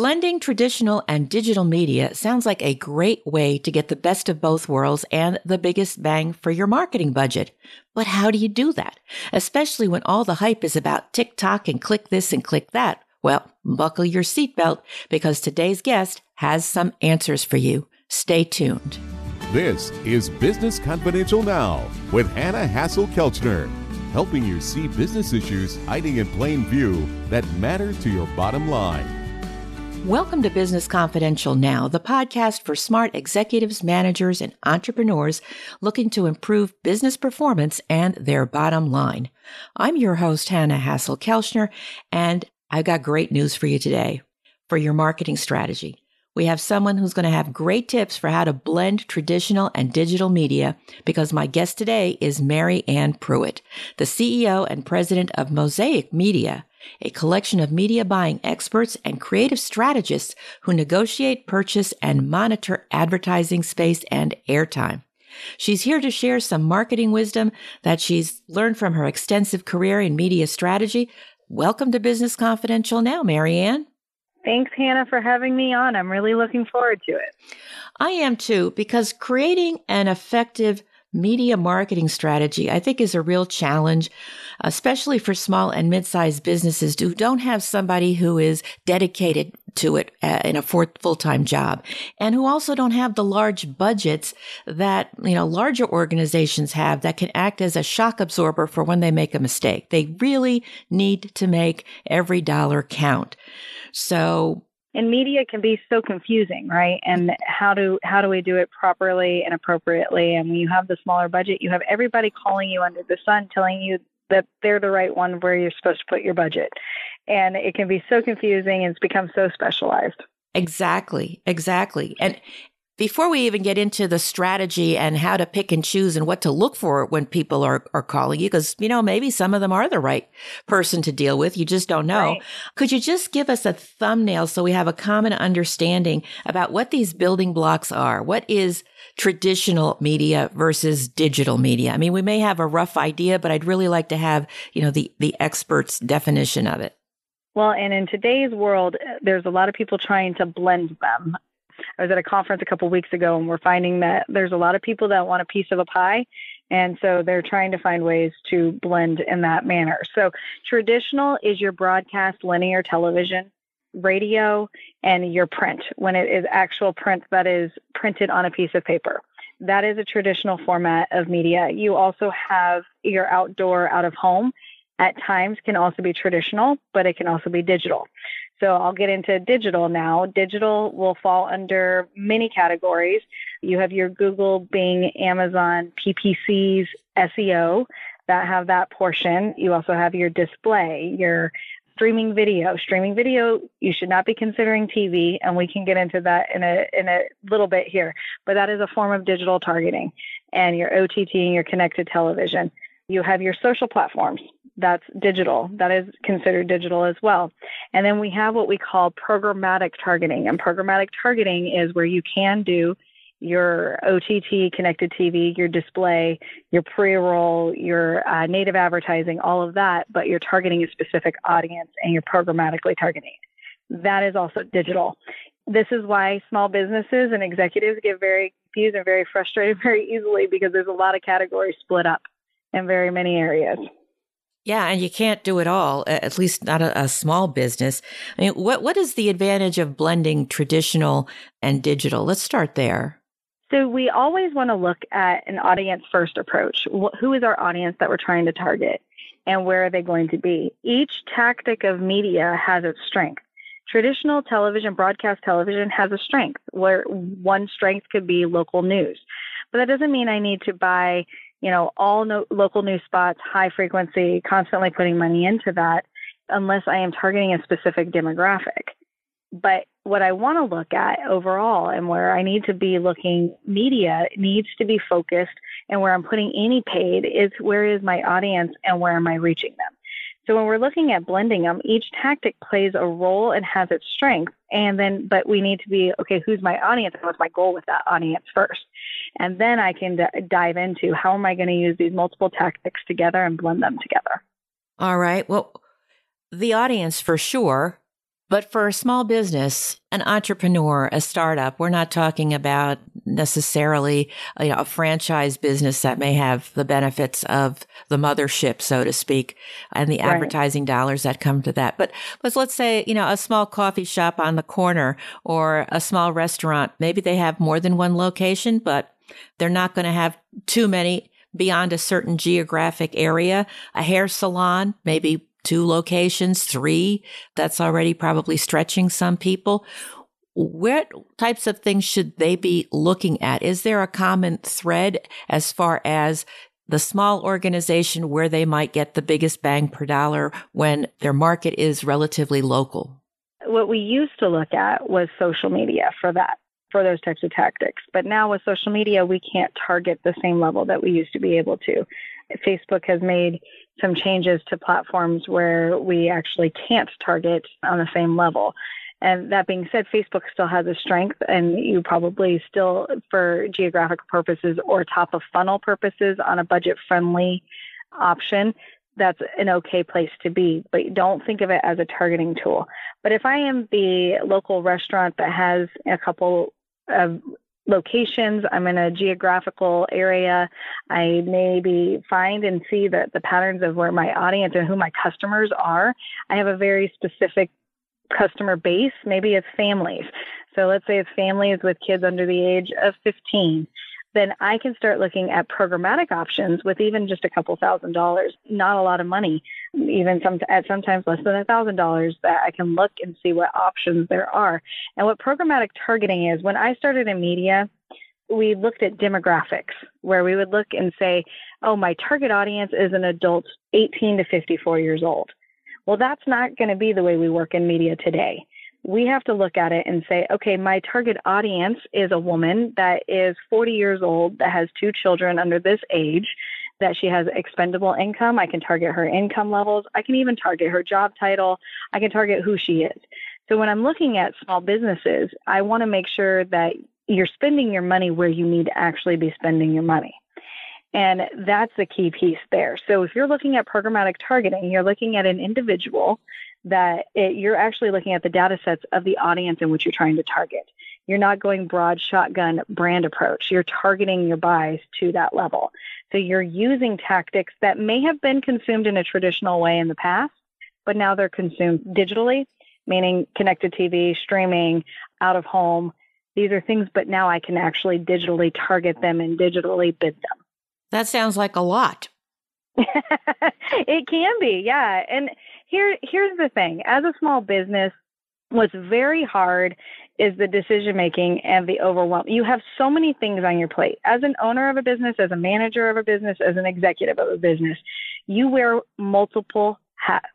Blending traditional and digital media sounds like a great way to get the best of both worlds and the biggest bang for your marketing budget. But how do you do that? Especially when all the hype is about TikTok and click this and click that. Well, buckle your seatbelt because today's guest has some answers for you. Stay tuned. This is Business Confidential Now with Hanna Hasl-Kelchner, helping you see business issues hiding in plain view that matter to your bottom line. Welcome to Business Confidential Now, the podcast for smart executives, managers, and entrepreneurs looking to improve business performance and their bottom line. I'm your host, Hanna Hasl-Kelchner, and I've got great news for you today for your marketing strategy. We have someone who's going to have great tips for how to blend traditional and digital media because my guest today is Mary Ann Pruitt, the CEO and president of Mosaic Media a collection of media buying experts and creative strategists who negotiate, purchase, and monitor advertising space and airtime. She's here to share some marketing wisdom that she's learned from her extensive career in media strategy. Welcome to Business Confidential now, Mary Ann. Thanks, Hanna, for having me on. I'm really looking forward to it. I am too, because creating an effective media marketing strategy, I think is a real challenge, especially for small and mid-sized businesses who don't have somebody who is dedicated to it uh, in a full-time job and who also don't have the large budgets that, you know, larger organizations have that can act as a shock absorber for when they make a mistake. They really need to make every dollar count. So and media can be so confusing right? And how do how do we do it properly and appropriately? And when you have the smaller budget you have everybody calling you under the sun telling you that they're the right one where you're supposed to put your budget. And it can be so confusing and it's become so specialized. Exactly, exactly. And before we even get into the strategy and how to pick and choose and what to look for when people are, are calling you, because, you know, maybe some of them are the right person to deal with. You just don't know. Right. Could you just give us a thumbnail so we have a common understanding about what these building blocks are? What is traditional media versus digital media? I mean, we may have a rough idea, but I'd really like to have, you know, the, the expert's definition of it. Well, and in today's world, uh, there's a lot of people trying to blend them. I was at a conference a couple of weeks ago and we're finding that there's a lot of people that want a piece of a pie. And so they're trying to find ways to blend in that manner. So traditional is your broadcast linear television, radio, and your print when it is actual print that is printed on a piece of paper. That is a traditional format of media. You also have your outdoor, out of home. At times can also be traditional, but it can also be digital. So I'll get into digital now. Digital will fall under many categories. You have your Google, Bing, Amazon, PPCs, SEO that have that portion. You also have your display, your streaming video. Streaming video, you should not be considering TV, and we can get into that in a in a little bit here. But that is a form of digital targeting, and your OTT and your connected television. You have your social platforms that's digital. That is considered digital as well. And then we have what we call programmatic targeting. And programmatic targeting is where you can do your OTT, connected TV, your display, your pre roll, your uh, native advertising, all of that, but you're targeting a specific audience and you're programmatically targeting. That is also digital. This is why small businesses and executives get very confused and very frustrated very easily because there's a lot of categories split up in very many areas. Yeah, and you can't do it all, at least not a, a, small business. I mean, what what is the advantage of blending traditional and digital? Let's start there. So we always want to look at an audience first approach. Who is our audience that we're trying to target and where are they going to be? Each tactic of media has its strength. Traditional television, broadcast television has a strength where one strength could be local news. But that doesn't mean I need to buy you know, all no, local news spots, high frequency, constantly putting money into that, unless I am targeting a specific demographic. But what I want to look at overall and where I need to be looking media needs to be focused and where I'm putting any paid is where is my audience and where am I reaching them. So when we're looking at blending them, each tactic plays a role and has its strength. And then, but we need to be okay. Who's my audience? And what's my goal with that audience first? And then I can d- dive into how am I going to use these multiple tactics together and blend them together. All right. Well, the audience for sure. But for a small business, an entrepreneur, a startup, we're not talking about necessarily you know, a franchise business that may have the benefits of the mothership, so to speak, and the right. advertising dollars that come to that. But, but let's say, you know, a small coffee shop on the corner or a small restaurant, maybe they have more than one location, but they're not going to have too many beyond a certain geographic area. A hair salon, maybe two locations, three. That's already probably stretching some people. What types of things should they be looking at? Is there a common thread as far as the small organization where they might get the biggest bang per dollar when their market is relatively local? What we used to look at was social media for that for those types of tactics. But now with social media, we can't target the same level that we used to be able to. Facebook has made some changes to platforms where we actually can't target on the same level. And that being said, Facebook still has a strength, and you probably still, for geographic purposes or top of funnel purposes, on a budget friendly option, that's an okay place to be. But don't think of it as a targeting tool. But if I am the local restaurant that has a couple of locations. I'm in a geographical area. I maybe find and see that the patterns of where my audience and who my customers are. I have a very specific customer base. Maybe it's families. So let's say it's families with kids under the age of 15 then I can start looking at programmatic options with even just a couple thousand dollars, not a lot of money, even some at sometimes less than a thousand dollars that I can look and see what options there are. And what programmatic targeting is, when I started in media, we looked at demographics where we would look and say, oh, my target audience is an adult 18 to 54 years old. Well, that's not going to be the way we work in media today we have to look at it and say, okay, my target audience is a woman that is 40 years old, that has two children under this age, that she has expendable income. I can target her income levels. I can even target her job title. I can target who she is. So when I'm looking at small businesses, I want to make sure that you're spending your money where you need to actually be spending your money. And that's the key piece there. So if you're looking at programmatic targeting, you're looking at an individual that it, you're actually looking at the data sets of the audience in which you're trying to target. You're not going broad shotgun brand approach. You're targeting your buys to that level. So you're using tactics that may have been consumed in a traditional way in the past, but now they're consumed digitally, meaning connected TV, streaming, out of home. These are things, but now I can actually digitally target them and digitally bid them. That sounds like a lot. it can be, yeah. And here here's the thing as a small business what's very hard is the decision making and the overwhelm you have so many things on your plate as an owner of a business as a manager of a business as an executive of a business you wear multiple hats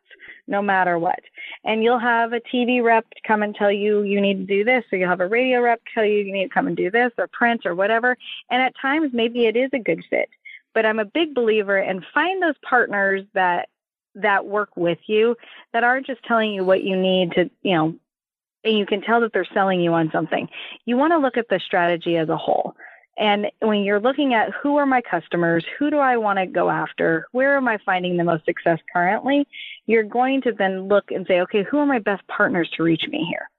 no matter what. And you'll have a TV rep come and tell you you need to do this, or you'll have a radio rep tell you you need to come and do this, or print, or whatever. And at times, maybe it is a good fit. But I'm a big believer in find those partners that that work with you that aren't just telling you what you need to, you know, and you can tell that they're selling you on something. You want to look at the strategy as a whole. And when you're looking at who are my customers, who do I want to go after, where am I finding the most success currently, you're going to then look and say, okay, who are my best partners to reach me here?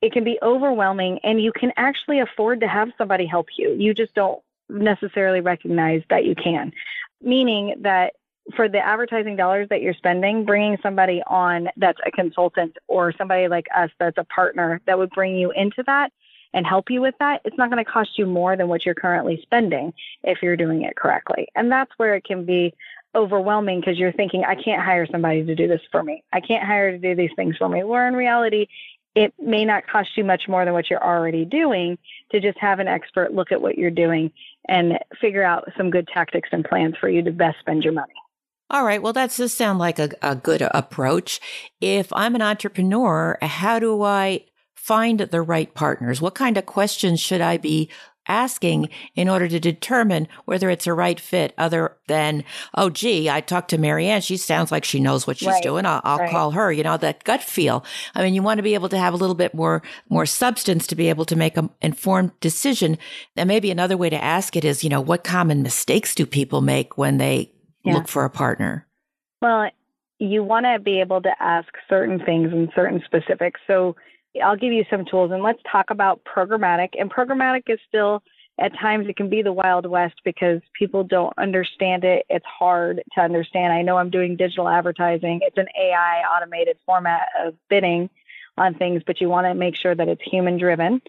It can be overwhelming and you can actually afford to have somebody help you. You just don't necessarily recognize that you can. Meaning that for the advertising dollars that you're spending, bringing somebody on that's a consultant or somebody like us that's a partner that would bring you into that and help you with that, it's not going to cost you more than what you're currently spending if you're doing it correctly. And that's where it can be overwhelming because you're thinking, I can't hire somebody to do this for me. I can't hire to do these things for me. Where in reality, it may not cost you much more than what you're already doing to just have an expert look at what you're doing and figure out some good tactics and plans for you to best spend your money. All right. Well, that does sound like a, a good approach. If I'm an entrepreneur, how do I find the right partners? What kind of questions should I be asking in order to determine whether it's a right fit other than, oh, gee, I talked to Mary Ann. She sounds like she knows what she's right. doing. I'll, I'll right. call her, you know, that gut feel. I mean, you want to be able to have a little bit more, more substance to be able to make an informed decision. And maybe another way to ask it is, you know, what common mistakes do people make when they yeah. look for a partner? Well, you want to be able to ask certain things and certain specifics. So I'll give you some tools and let's talk about programmatic. And programmatic is still at times it can be the wild west because people don't understand it. It's hard to understand. I know I'm doing digital advertising. It's an AI automated format of bidding on things, but you want to make sure that it's human driven.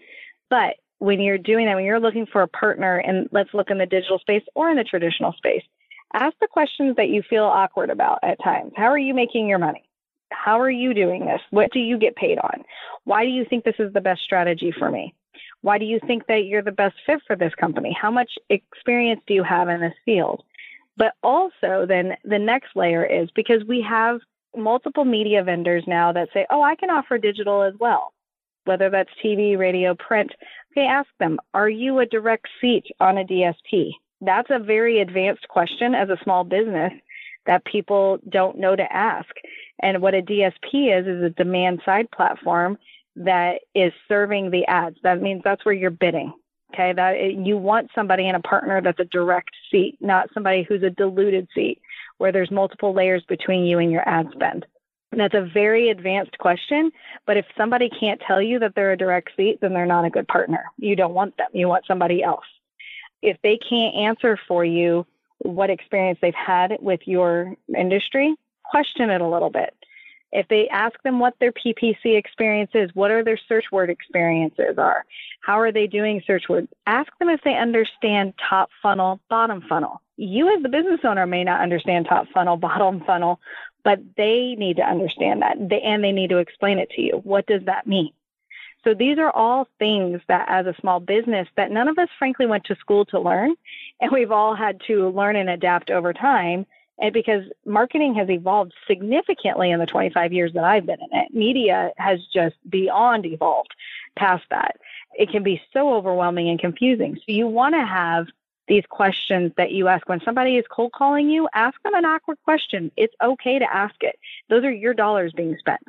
But when you're doing that, when you're looking for a partner, and let's look in the digital space or in the traditional space, ask the questions that you feel awkward about at times. How are you making your money? How are you doing this? What do you get paid on? Why do you think this is the best strategy for me? Why do you think that you're the best fit for this company? How much experience do you have in this field? But also, then the next layer is because we have multiple media vendors now that say, oh, I can offer digital as well, whether that's TV, radio, print. Okay, ask them, are you a direct seat on a DSP? That's a very advanced question as a small business that people don't know to ask. And what a DSP is, is a demand side platform that is serving the ads. That means that's where you're bidding. Okay, that you want somebody in a partner that's a direct seat, not somebody who's a diluted seat where there's multiple layers between you and your ad spend. That's a very advanced question, but if somebody can't tell you that they're a direct seat, then they're not a good partner. You don't want them. You want somebody else. If they can't answer for you what experience they've had with your industry, question it a little bit. If they ask them what their PPC experience is, what are their search word experiences are, how are they doing search words, ask them if they understand top funnel, bottom funnel. You as the business owner may not understand top funnel, bottom funnel, but they need to understand that they, and they need to explain it to you. What does that mean? So these are all things that as a small business that none of us frankly went to school to learn and we've all had to learn and adapt over time and because marketing has evolved significantly in the 25 years that I've been in it, media has just beyond evolved past that. It can be so overwhelming and confusing. So you want to have these questions that you ask when somebody is cold calling you, ask them an awkward question. It's okay to ask it. Those are your dollars being spent.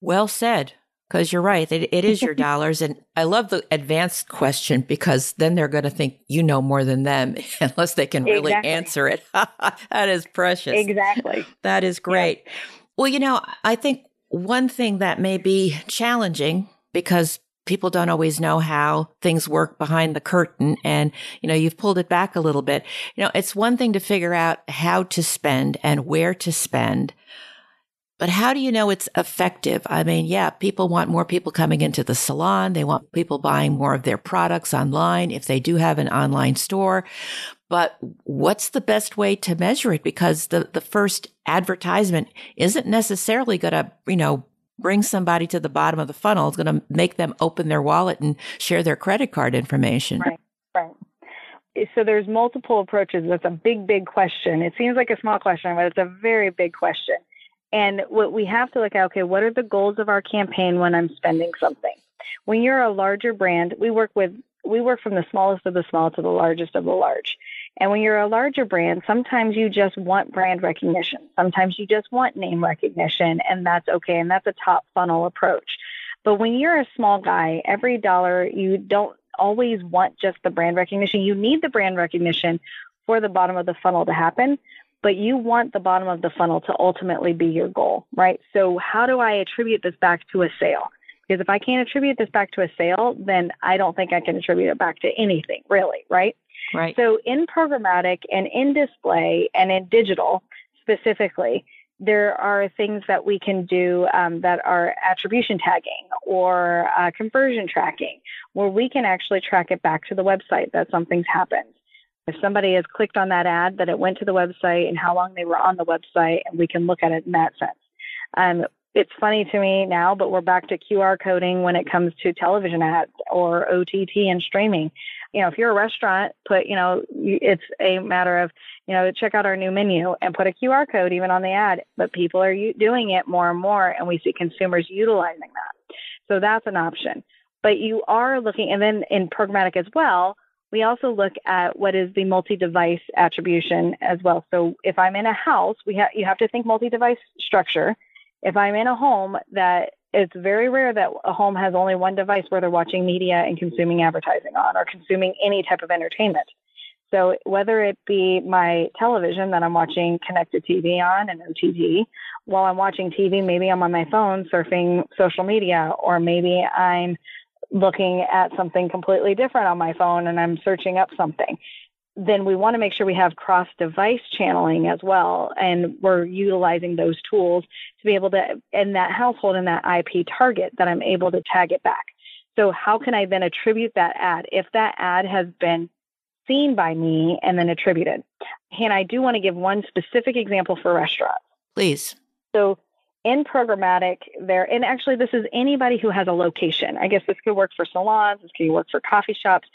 Well said because you're right. It, it is your dollars. And I love the advanced question because then they're going to think you know more than them unless they can really exactly. answer it. that is precious. Exactly. That is great. Yeah. Well, you know, I think one thing that may be challenging because people don't always know how things work behind the curtain and you know you've pulled it back a little bit you know it's one thing to figure out how to spend and where to spend but how do you know it's effective? I mean, yeah, people want more people coming into the salon. They want people buying more of their products online if they do have an online store. But what's the best way to measure it? Because the, the first advertisement isn't necessarily going to, you know, bring somebody to the bottom of the funnel. It's going to make them open their wallet and share their credit card information. Right, right so there's multiple approaches. That's a big, big question. It seems like a small question, but it's a very big question. And what we have to look at, okay, what are the goals of our campaign when I'm spending something? When you're a larger brand, we work with we work from the smallest of the small to the largest of the large. And when you're a larger brand, sometimes you just want brand recognition. Sometimes you just want name recognition, and that's okay. And that's a top funnel approach. But when you're a small guy, every dollar, you don't always want just the brand recognition. You need the brand recognition for the bottom of the funnel to happen but you want the bottom of the funnel to ultimately be your goal, right? So, how do I attribute this back to a sale? Because if I can't attribute this back to a sale, then I don't think I can attribute it back to anything, really, right? Right. So, in programmatic and in display and in digital specifically, there are things that we can do um, that are attribution tagging or uh, conversion tracking, where we can actually track it back to the website that something's happened if somebody has clicked on that ad, that it went to the website and how long they were on the website, and we can look at it in that sense. Um, it's funny to me now, but we're back to QR coding when it comes to television ads or OTT and streaming. You know, if you're a restaurant, put, you know, it's a matter of, you know, check out our new menu and put a QR code even on the ad. But people are doing it more and more, and we see consumers utilizing that. So that's an option. But you are looking, and then in programmatic as well, we also look at what is the multi-device attribution as well. So if I'm in a house, we ha- you have to think multi-device structure. If I'm in a home that it's very rare that a home has only one device where they're watching media and consuming advertising on or consuming any type of entertainment. So whether it be my television that I'm watching connected TV on and OTT, while I'm watching TV, maybe I'm on my phone surfing social media, or maybe I'm looking at something completely different on my phone and I'm searching up something. Then we want to make sure we have cross device channeling as well. And we're utilizing those tools to be able to, in that household, in that IP target, that I'm able to tag it back. So, how can I then attribute that ad if that ad has been seen by me and then attributed? And I do want to give one specific example for restaurants. Please. So, in programmatic, there, and actually, this is anybody who has a location. I guess this could work for salons, this could work for coffee shops.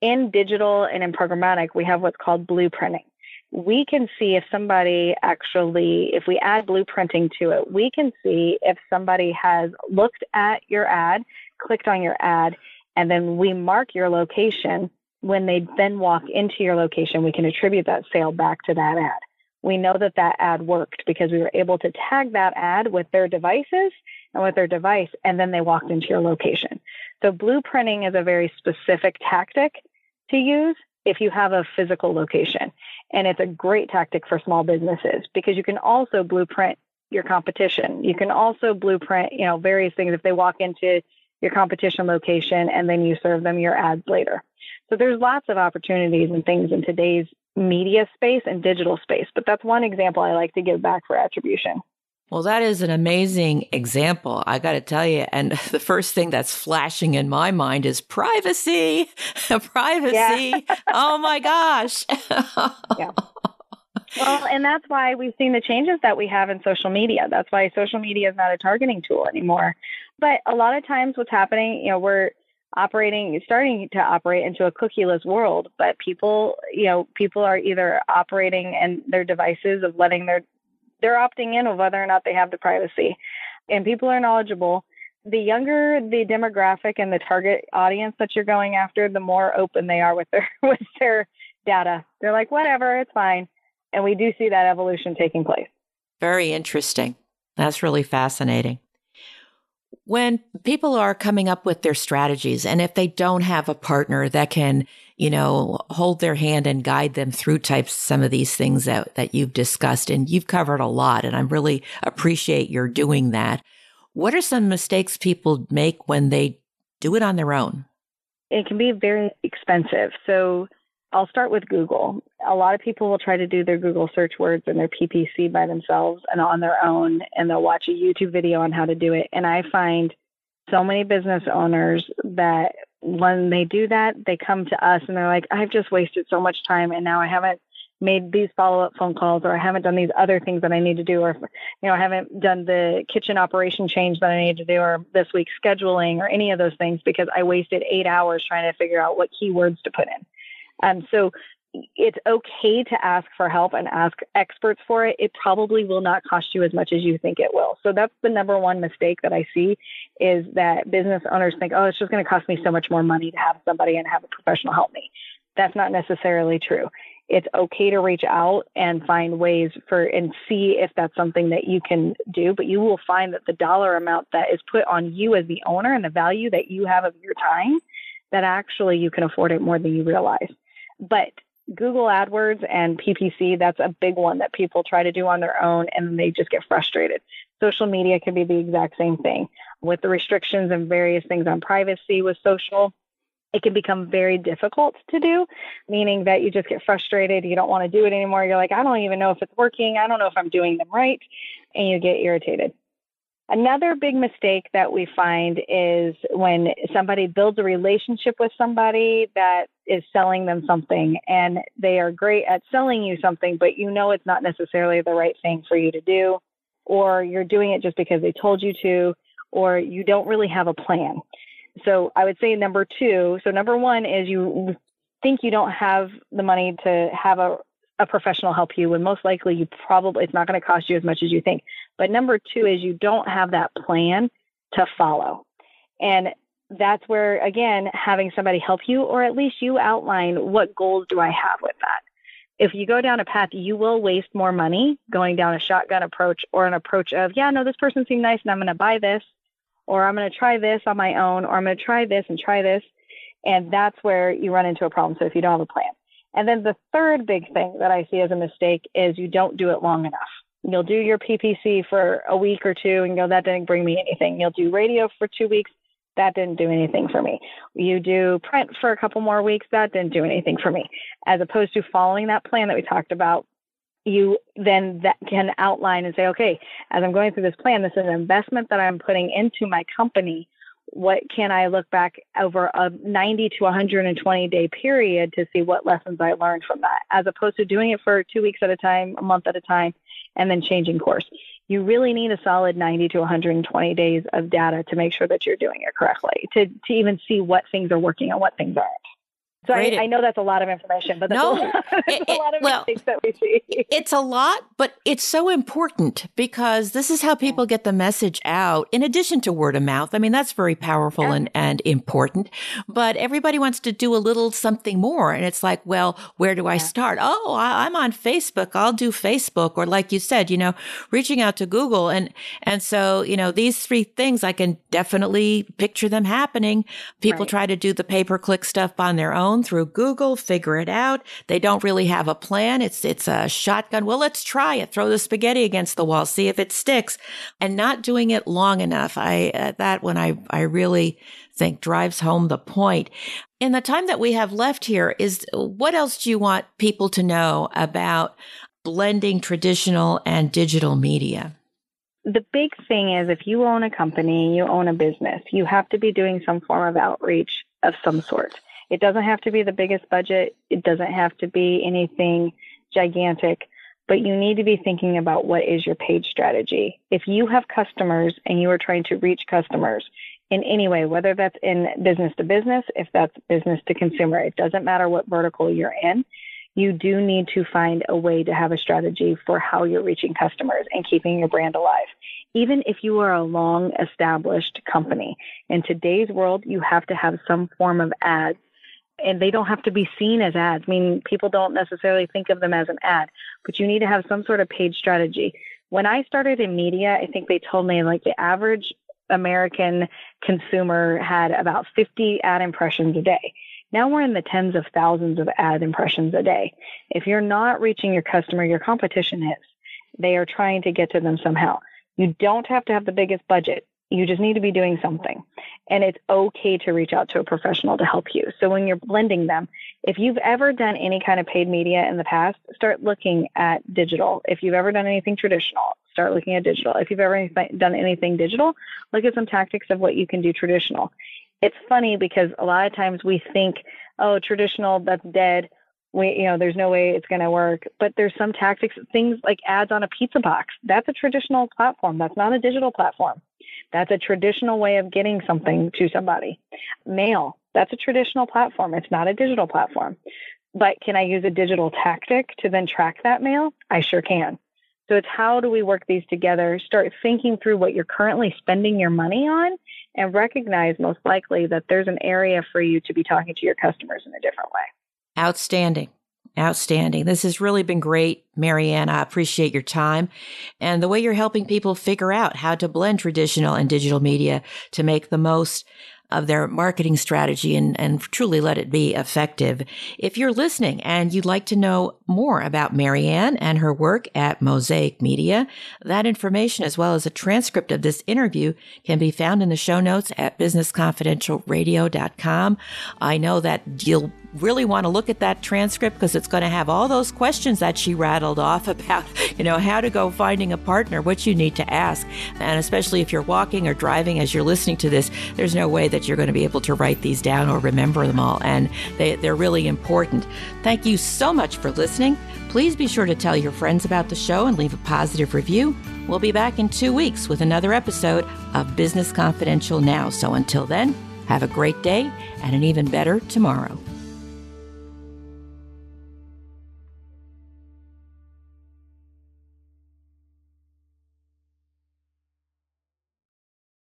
In digital and in programmatic, we have what's called blueprinting. We can see if somebody actually, if we add blueprinting to it, we can see if somebody has looked at your ad, clicked on your ad, and then we mark your location. When they then walk into your location, we can attribute that sale back to that ad we know that that ad worked because we were able to tag that ad with their devices and with their device, and then they walked into your location. So, blueprinting is a very specific tactic to use if you have a physical location. And it's a great tactic for small businesses because you can also blueprint your competition. You can also blueprint, you know, various things if they walk into your competition location and then you serve them your ads later. So there's lots of opportunities and things in today's media space and digital space. But that's one example I like to give back for attribution. Well, that is an amazing example. I got to tell you. And the first thing that's flashing in my mind is privacy. privacy. Oh my gosh. yeah. Well, and that's why we've seen the changes that we have in social media. That's why social media is not a targeting tool anymore. But a lot of times, what's happening, you know, we're operating starting to operate into a cookieless world but people you know people are either operating and their devices of letting their they're opting in of whether or not they have the privacy. And people are knowledgeable. The younger the demographic and the target audience that you're going after the more open they are with their with their data. They're like whatever it's fine. And we do see that evolution taking place. Very interesting. That's really fascinating when people are coming up with their strategies and if they don't have a partner that can, you know, hold their hand and guide them through types, some of these things that, that you've discussed and you've covered a lot. And I really appreciate your doing that. What are some mistakes people make when they do it on their own? It can be very expensive. So I'll start with Google. A lot of people will try to do their Google search words and their PPC by themselves and on their own, and they'll watch a YouTube video on how to do it. And I find so many business owners that when they do that, they come to us and they're like, I've just wasted so much time and now I haven't made these follow up phone calls or I haven't done these other things that I need to do or you know I haven't done the kitchen operation change that I need to do or this week's scheduling or any of those things because I wasted 8 hours trying to figure out what keywords to put in. Um, so it's okay to ask for help and ask experts for it. It probably will not cost you as much as you think it will. So that's the number one mistake that I see is that business owners think, oh, it's just going to cost me so much more money to have somebody and have a professional help me. That's not necessarily true. It's okay to reach out and find ways for and see if that's something that you can do, but you will find that the dollar amount that is put on you as the owner and the value that you have of your time, that actually you can afford it more than you realize. But Google AdWords and PPC, that's a big one that people try to do on their own and they just get frustrated. Social media can be the exact same thing. With the restrictions and various things on privacy with social, it can become very difficult to do, meaning that you just get frustrated. You don't want to do it anymore. You're like, I don't even know if it's working. I don't know if I'm doing them right. And you get irritated. Another big mistake that we find is when somebody builds a relationship with somebody that is selling them something and they are great at selling you something, but you know it's not necessarily the right thing for you to do, or you're doing it just because they told you to, or you don't really have a plan. So I would say number two. So number one is you think you don't have the money to have a a professional help you when most likely you probably it's not going to cost you as much as you think but number two is you don't have that plan to follow and that's where again having somebody help you or at least you outline what goals do i have with that if you go down a path you will waste more money going down a shotgun approach or an approach of yeah no this person seemed nice and i'm going to buy this or i'm going to try this on my own or i'm going to try this and try this and that's where you run into a problem so if you don't have a plan and then the third big thing that I see as a mistake is you don't do it long enough. You'll do your PPC for a week or two and go, that didn't bring me anything. You'll do radio for two weeks. That didn't do anything for me. You do print for a couple more weeks. That didn't do anything for me. As opposed to following that plan that we talked about, you then that can outline and say, okay, as I'm going through this plan, this is an investment that I'm putting into my company what can I look back over a 90 to 120 day period to see what lessons I learned from that, as opposed to doing it for two weeks at a time, a month at a time, and then changing course. You really need a solid 90 to 120 days of data to make sure that you're doing it correctly, to, to even see what things are working and what things aren't. So I, I, know that's a lot of information, but that's no, a, lot, it, a lot of well, mistakes that we see. it's a lot, but it's so important because this is how people get the message out. In addition to word of mouth, I mean that's very powerful yeah. and and important. But everybody wants to do a little something more, and it's like, well, where do I start? Oh, I, I'm on Facebook. I'll do Facebook, or like you said, you know, reaching out to Google, and and so you know these three things I can definitely picture them happening. People right. try to do the pay per click stuff on their own through Google, figure it out. They don't really have a plan. It's, it's a shotgun. Well, let's try it. Throw the spaghetti against the wall, see if it sticks and not doing it long enough. I, uh, that one I, I really think drives home the point. In the time that we have left here is what else do you want people to know about blending traditional and digital media? the big thing is if you own a company, you own a business, you have to be doing some form of outreach of some sort. It doesn't have to be the biggest budget. It doesn't have to be anything gigantic, but you need to be thinking about what is your page strategy. If you have customers and you are trying to reach customers in any way, whether that's in business to business, if that's business to consumer, it doesn't matter what vertical you're in. You do need to find a way to have a strategy for how you're reaching customers and keeping your brand alive even if you are a long established company. In today's world, you have to have some form of ads and they don't have to be seen as ads. I mean, people don't necessarily think of them as an ad, but you need to have some sort of paid strategy. When I started in media, I think they told me like the average American consumer had about 50 ad impressions a day. Now we're in the tens of thousands of ad impressions a day. If you're not reaching your customer, your competition is. They are trying to get to them somehow. You don't have to have the biggest budget. You just need to be doing something. And it's okay to reach out to a professional to help you. So when you're blending them, if you've ever done any kind of paid media in the past, start looking at digital. If you've ever done anything traditional, start looking at digital. If you've ever done anything digital, look at some tactics of what you can do traditional. It's funny because a lot of times we think, oh, traditional, that's dead we you know there's no way it's going to work. But there's some tactics things like ads on a pizza box. That's a traditional platform. That's not a digital platform. That's a traditional way of getting something to somebody. Mail. That's a traditional platform. It's not a digital platform. But can i use a digital tactic to then track that mail? I sure can. So it's how do we work these together start thinking through what you're currently spending your money on and recognize most likely that there's an area for you to be talking to your customers in a different way Outstanding. Outstanding. This has really been great, Mary Ann. I appreciate your time and the way you're helping people figure out how to blend traditional and digital media to make the most of their marketing strategy and, and truly let it be effective. If you're listening and you'd like to know more about Mary Ann and her work at Mosaic Media, that information as well as a transcript of this interview can be found in the show notes at businessconfidentialradio.com. I know that you'll really want to look at that transcript because it's going to have all those questions that she rattled off about, you know, how to go finding a partner, what you need to ask. And especially if you're walking or driving as you're listening to this, there's no way that you're going to be able to write these down or remember them all. And they, they're really important. Thank you so much for listening. Please be sure to tell your friends about the show and leave a positive review. We'll be back in two weeks with another episode of Business Confidential Now. So until then, have a great day and an even better tomorrow.